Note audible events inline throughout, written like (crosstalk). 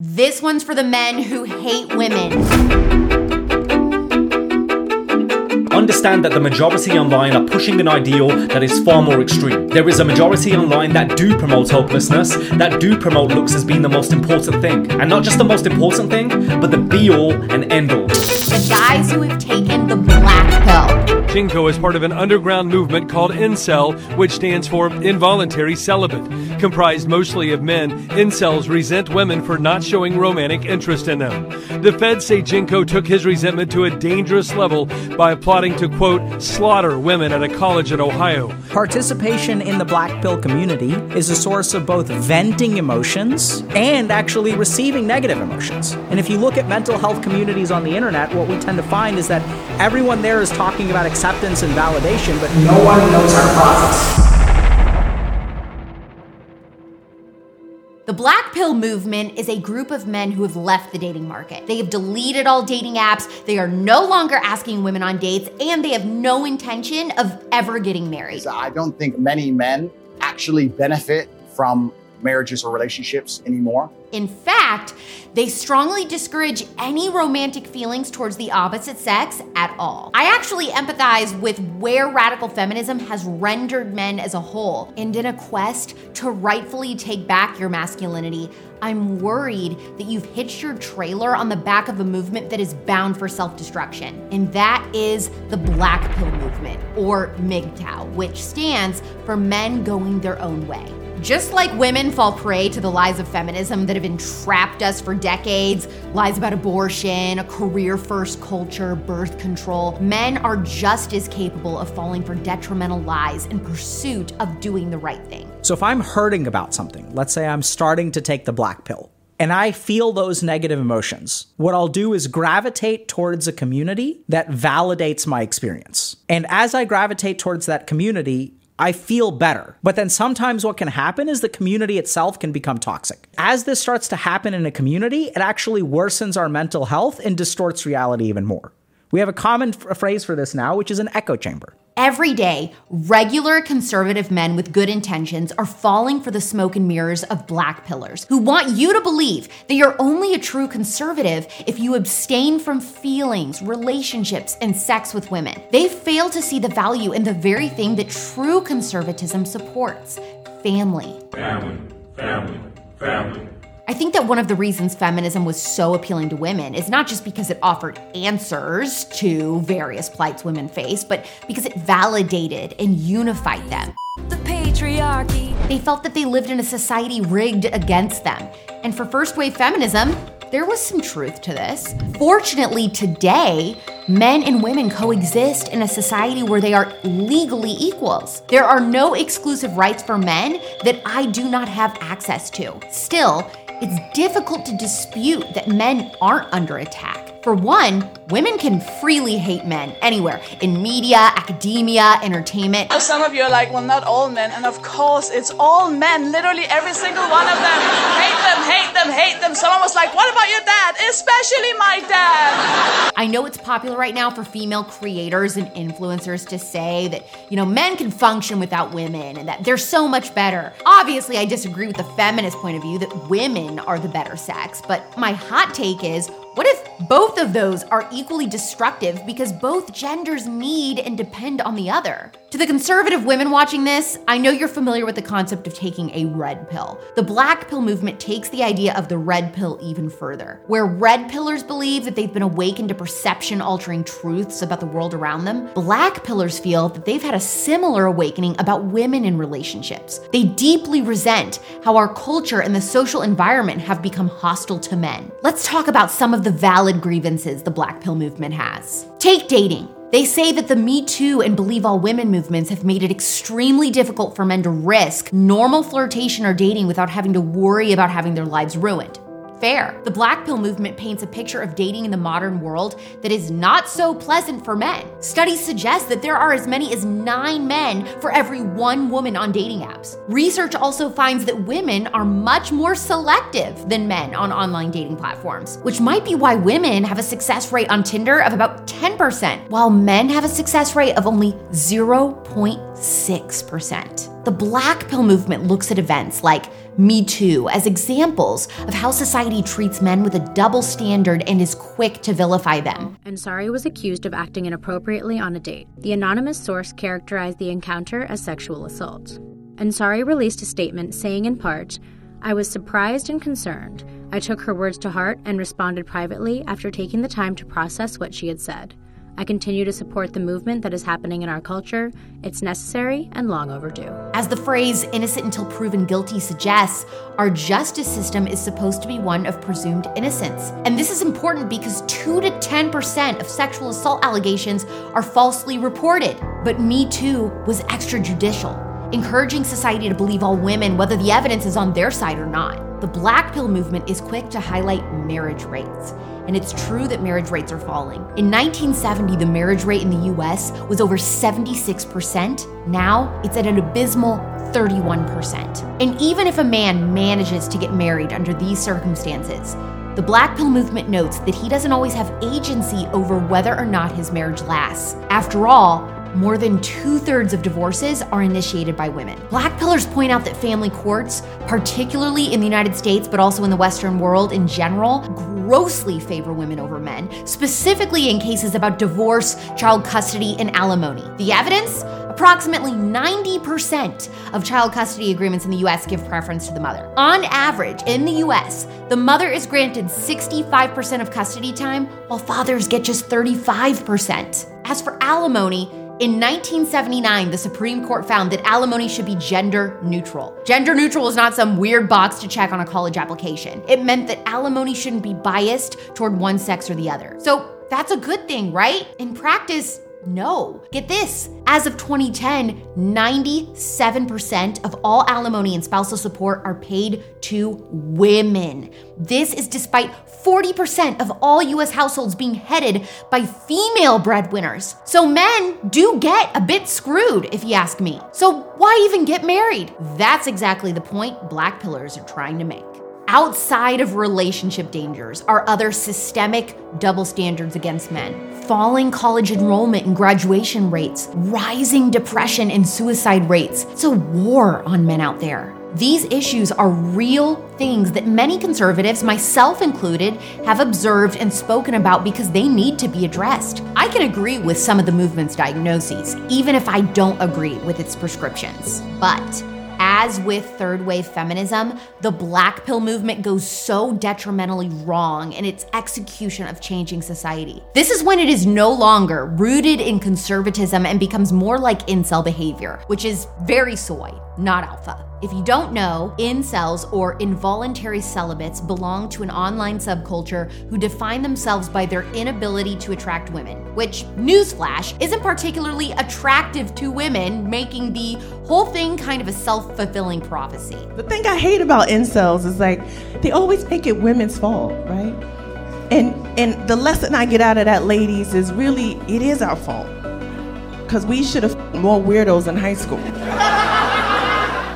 This one's for the men who hate women. Understand that the majority online are pushing an ideal that is far more extreme. There is a majority online that do promote hopelessness, that do promote looks as being the most important thing. And not just the most important thing, but the be all and end all. The guys who have taken the black pill. Genco is part of an underground movement called Incel, which stands for Involuntary Celibate. Comprised mostly of men, incels resent women for not showing romantic interest in them. The feds say Genco took his resentment to a dangerous level by plotting to, quote, slaughter women at a college in Ohio. Participation in the black pill community is a source of both venting emotions and actually receiving negative emotions. And if you look at mental health communities on the internet, what we tend to find is that everyone there is talking about acceptance and validation, but no one knows our process. The Black Pill movement is a group of men who have left the dating market. They have deleted all dating apps, they are no longer asking women on dates, and they have no intention of ever getting married. I don't think many men actually benefit from marriages or relationships anymore. In fact, they strongly discourage any romantic feelings towards the opposite sex at all. I actually empathize with where radical feminism has rendered men as a whole, and in a quest to rightfully take back your masculinity, I'm worried that you've hitched your trailer on the back of a movement that is bound for self destruction. And that is the Black Pill Movement, or MGTOW, which stands for Men Going Their Own Way. Just like women fall prey to the lies of feminism that have entrapped us for decades lies about abortion, a career first culture, birth control men are just as capable of falling for detrimental lies in pursuit of doing the right thing. So if I'm hurting about something, let's say I'm starting to take the black pill, and I feel those negative emotions, what I'll do is gravitate towards a community that validates my experience. And as I gravitate towards that community, I feel better. But then sometimes what can happen is the community itself can become toxic. As this starts to happen in a community, it actually worsens our mental health and distorts reality even more. We have a common f- phrase for this now, which is an echo chamber. Every day, regular conservative men with good intentions are falling for the smoke and mirrors of black pillers who want you to believe that you're only a true conservative if you abstain from feelings, relationships, and sex with women. They fail to see the value in the very thing that true conservatism supports family. Family, family, family. I think that one of the reasons feminism was so appealing to women is not just because it offered answers to various plights women face, but because it validated and unified them. The patriarchy. They felt that they lived in a society rigged against them. And for first wave feminism, there was some truth to this. Fortunately, today, men and women coexist in a society where they are legally equals. There are no exclusive rights for men that I do not have access to. Still, it's difficult to dispute that men aren't under attack. For one, women can freely hate men anywhere in media, academia, entertainment. Some of you are like, well, not all men. And of course, it's all men. Literally every single one of them. Hate them, hate them, hate them. Someone was like, what about your dad? Especially my dad. I know it's popular right now for female creators and influencers to say that, you know, men can function without women and that they're so much better. Obviously, I disagree with the feminist point of view that women are the better sex, but my hot take is what if both of those are equally destructive because both genders need and depend on the other? To the conservative women watching this, I know you're familiar with the concept of taking a red pill. The black pill movement takes the idea of the red pill even further, where red pillers believe that they've been awakened to perception altering truths about the world around them. Black pillers feel that they've had a similar awakening about women in relationships. They deeply resent how our culture and the social environment have become hostile to men. Let's talk about some of the valid grievances the black pill movement has. Take dating. They say that the Me Too and Believe All Women movements have made it extremely difficult for men to risk normal flirtation or dating without having to worry about having their lives ruined. Fair. The black pill movement paints a picture of dating in the modern world that is not so pleasant for men. Studies suggest that there are as many as nine men for every one woman on dating apps. Research also finds that women are much more selective than men on online dating platforms, which might be why women have a success rate on Tinder of about 10%, while men have a success rate of only 0.6%. The black pill movement looks at events like Me Too as examples of how society treats men with a double standard and is quick to vilify them. Ansari was accused of acting inappropriately on a date. The anonymous source characterized the encounter as sexual assault. Ansari released a statement saying, in part, I was surprised and concerned. I took her words to heart and responded privately after taking the time to process what she had said. I continue to support the movement that is happening in our culture. It's necessary and long overdue. As the phrase innocent until proven guilty suggests, our justice system is supposed to be one of presumed innocence. And this is important because 2 to 10% of sexual assault allegations are falsely reported. But Me Too was extrajudicial encouraging society to believe all women, whether the evidence is on their side or not. The black pill movement is quick to highlight marriage rates. And it's true that marriage rates are falling. In 1970, the marriage rate in the US was over 76%. Now it's at an abysmal 31%. And even if a man manages to get married under these circumstances, the Black Pill movement notes that he doesn't always have agency over whether or not his marriage lasts. After all, more than two thirds of divorces are initiated by women. Black pillers point out that family courts, particularly in the United States, but also in the Western world in general, grossly favor women over men, specifically in cases about divorce, child custody, and alimony. The evidence? Approximately 90% of child custody agreements in the US give preference to the mother. On average, in the US, the mother is granted 65% of custody time, while fathers get just 35%. As for alimony, in 1979, the Supreme Court found that alimony should be gender neutral. Gender neutral is not some weird box to check on a college application. It meant that alimony shouldn't be biased toward one sex or the other. So that's a good thing, right? In practice, no. Get this. As of 2010, 97% of all alimony and spousal support are paid to women. This is despite 40% of all US households being headed by female breadwinners. So men do get a bit screwed, if you ask me. So why even get married? That's exactly the point black pillers are trying to make. Outside of relationship dangers are other systemic double standards against men. Falling college enrollment and graduation rates, rising depression and suicide rates. It's a war on men out there. These issues are real things that many conservatives, myself included, have observed and spoken about because they need to be addressed. I can agree with some of the movement's diagnoses, even if I don't agree with its prescriptions. But as with third wave feminism, the black pill movement goes so detrimentally wrong in its execution of changing society. This is when it is no longer rooted in conservatism and becomes more like incel behavior, which is very soy, not alpha. If you don't know, incels or involuntary celibates belong to an online subculture who define themselves by their inability to attract women, which, newsflash, isn't particularly attractive to women, making the whole thing kind of a self fulfilling prophecy. The thing I hate about incels is like they always make it women's fault, right? And and the lesson I get out of that, ladies, is really it is our fault because we should have more weirdos in high school. (laughs)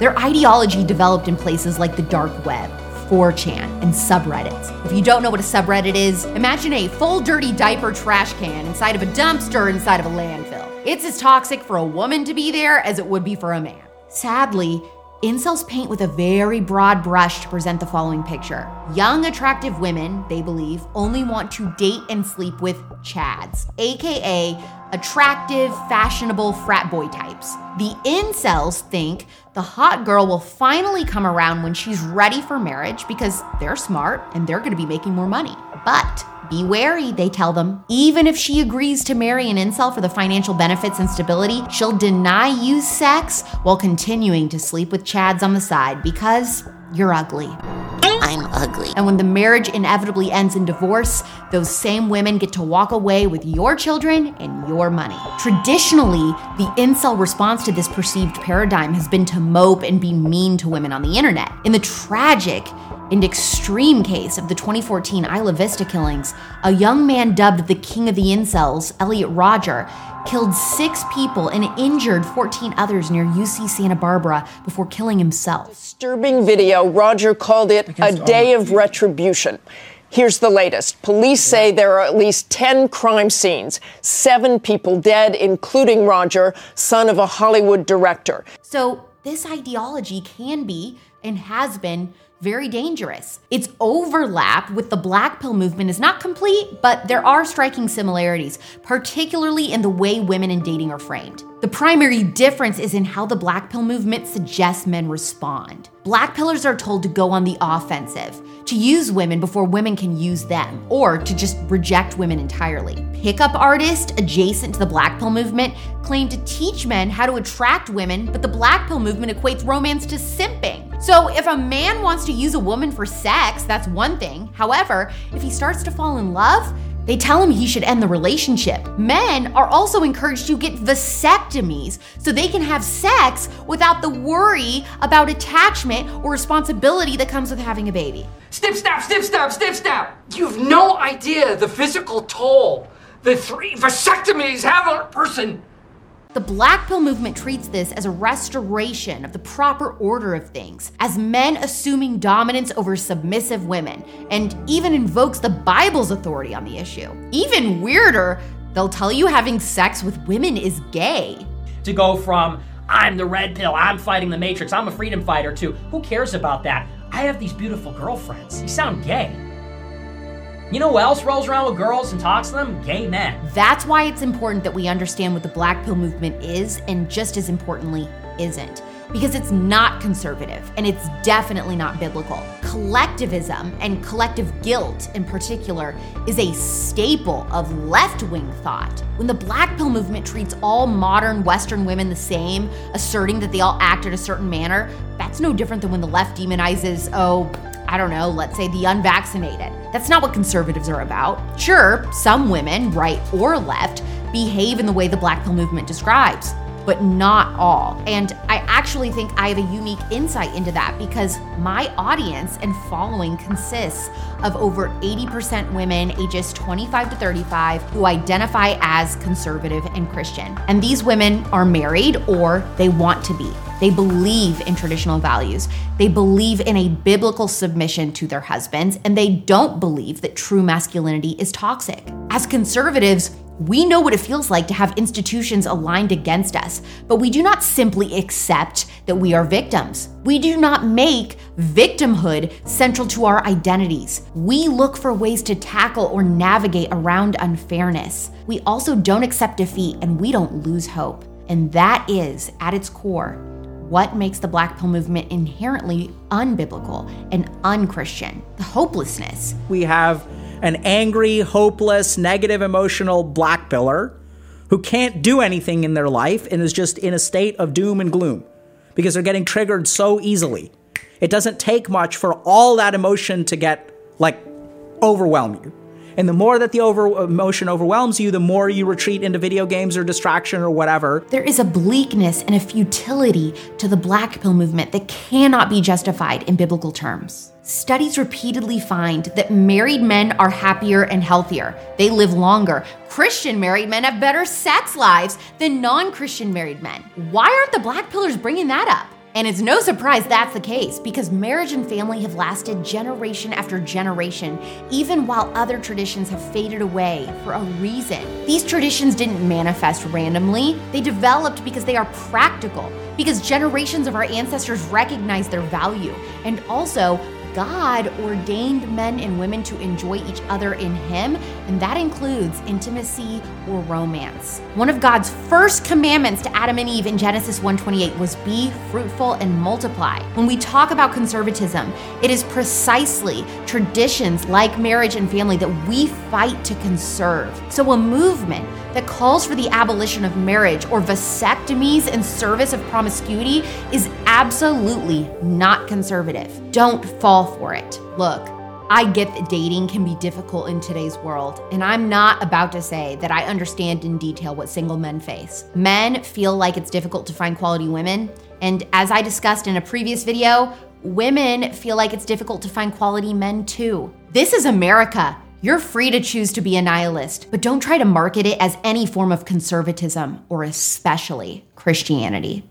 Their ideology developed in places like the dark web, 4chan, and subreddits. If you don't know what a subreddit is, imagine a full dirty diaper trash can inside of a dumpster inside of a landfill. It's as toxic for a woman to be there as it would be for a man. Sadly, Incels paint with a very broad brush to present the following picture. Young, attractive women, they believe, only want to date and sleep with chads, aka attractive, fashionable frat boy types. The incels think the hot girl will finally come around when she's ready for marriage because they're smart and they're gonna be making more money. But be wary, they tell them. Even if she agrees to marry an incel for the financial benefits and stability, she'll deny you sex while continuing to sleep with chads on the side because you're ugly. I'm ugly. And when the marriage inevitably ends in divorce, those same women get to walk away with your children and your money. Traditionally, the incel response to this perceived paradigm has been to mope and be mean to women on the internet. In the tragic and extreme case of the 2014 Isla Vista killings, a young man dubbed the king of the incels, Elliot Rodger, killed six people and injured 14 others near UC Santa Barbara before killing himself. Disturbing video. Rodger called it a um, day of retribution. Here's the latest. Police say there are at least 10 crime scenes, seven people dead, including Rodger, son of a Hollywood director. So, This ideology can be and has been very dangerous. Its overlap with the black pill movement is not complete, but there are striking similarities, particularly in the way women in dating are framed. The primary difference is in how the black pill movement suggests men respond. Black pillers are told to go on the offensive, to use women before women can use them, or to just reject women entirely. Pickup artists adjacent to the black pill movement claim to teach men how to attract women, but the black pill movement equates romance to simping. So if a man wants to use a woman for sex, that's one thing. However, if he starts to fall in love, they tell him he should end the relationship. Men are also encouraged to get vasectomies so they can have sex without the worry about attachment or responsibility that comes with having a baby. Snip, snap, snip, snap, snip, snap. You have no idea the physical toll the three vasectomies have on a person. The black pill movement treats this as a restoration of the proper order of things, as men assuming dominance over submissive women, and even invokes the Bible's authority on the issue. Even weirder, they'll tell you having sex with women is gay. To go from, I'm the red pill, I'm fighting the matrix, I'm a freedom fighter, to, who cares about that? I have these beautiful girlfriends. You sound gay. You know who else rolls around with girls and talks to them? Gay men. That's why it's important that we understand what the black pill movement is and just as importantly, isn't. Because it's not conservative and it's definitely not biblical. Collectivism and collective guilt in particular is a staple of left wing thought. When the black pill movement treats all modern Western women the same, asserting that they all act in a certain manner, that's no different than when the left demonizes, oh, I don't know, let's say the unvaccinated. That's not what conservatives are about. Sure, some women, right or left, behave in the way the black pill movement describes, but not all. And I actually think I have a unique insight into that because my audience and following consists of over 80% women ages 25 to 35 who identify as conservative and Christian. And these women are married or they want to be. They believe in traditional values. They believe in a biblical submission to their husbands, and they don't believe that true masculinity is toxic. As conservatives, we know what it feels like to have institutions aligned against us, but we do not simply accept that we are victims. We do not make victimhood central to our identities. We look for ways to tackle or navigate around unfairness. We also don't accept defeat and we don't lose hope. And that is, at its core, what makes the black pill movement inherently unbiblical and unchristian the hopelessness. We have an angry, hopeless, negative emotional black piller who can't do anything in their life and is just in a state of doom and gloom because they're getting triggered so easily. It doesn't take much for all that emotion to get like overwhelm you. And the more that the over emotion overwhelms you, the more you retreat into video games or distraction or whatever. There is a bleakness and a futility to the black pill movement that cannot be justified in biblical terms. Studies repeatedly find that married men are happier and healthier. They live longer. Christian married men have better sex lives than non Christian married men. Why aren't the black pillers bringing that up? And it's no surprise that's the case because marriage and family have lasted generation after generation, even while other traditions have faded away for a reason. These traditions didn't manifest randomly, they developed because they are practical, because generations of our ancestors recognized their value, and also God ordained men and women to enjoy each other in Him, and that includes intimacy or romance. One of God's first commandments to Adam and Eve in Genesis 1:28 was be fruitful and multiply. When we talk about conservatism, it is precisely traditions like marriage and family that we fight to conserve. So a movement that calls for the abolition of marriage or vasectomies in service of promiscuity is absolutely not conservative. Don't fall for it. Look, I get that dating can be difficult in today's world, and I'm not about to say that I understand in detail what single men face. Men feel like it's difficult to find quality women, and as I discussed in a previous video, women feel like it's difficult to find quality men too. This is America. You're free to choose to be a nihilist, but don't try to market it as any form of conservatism or especially Christianity.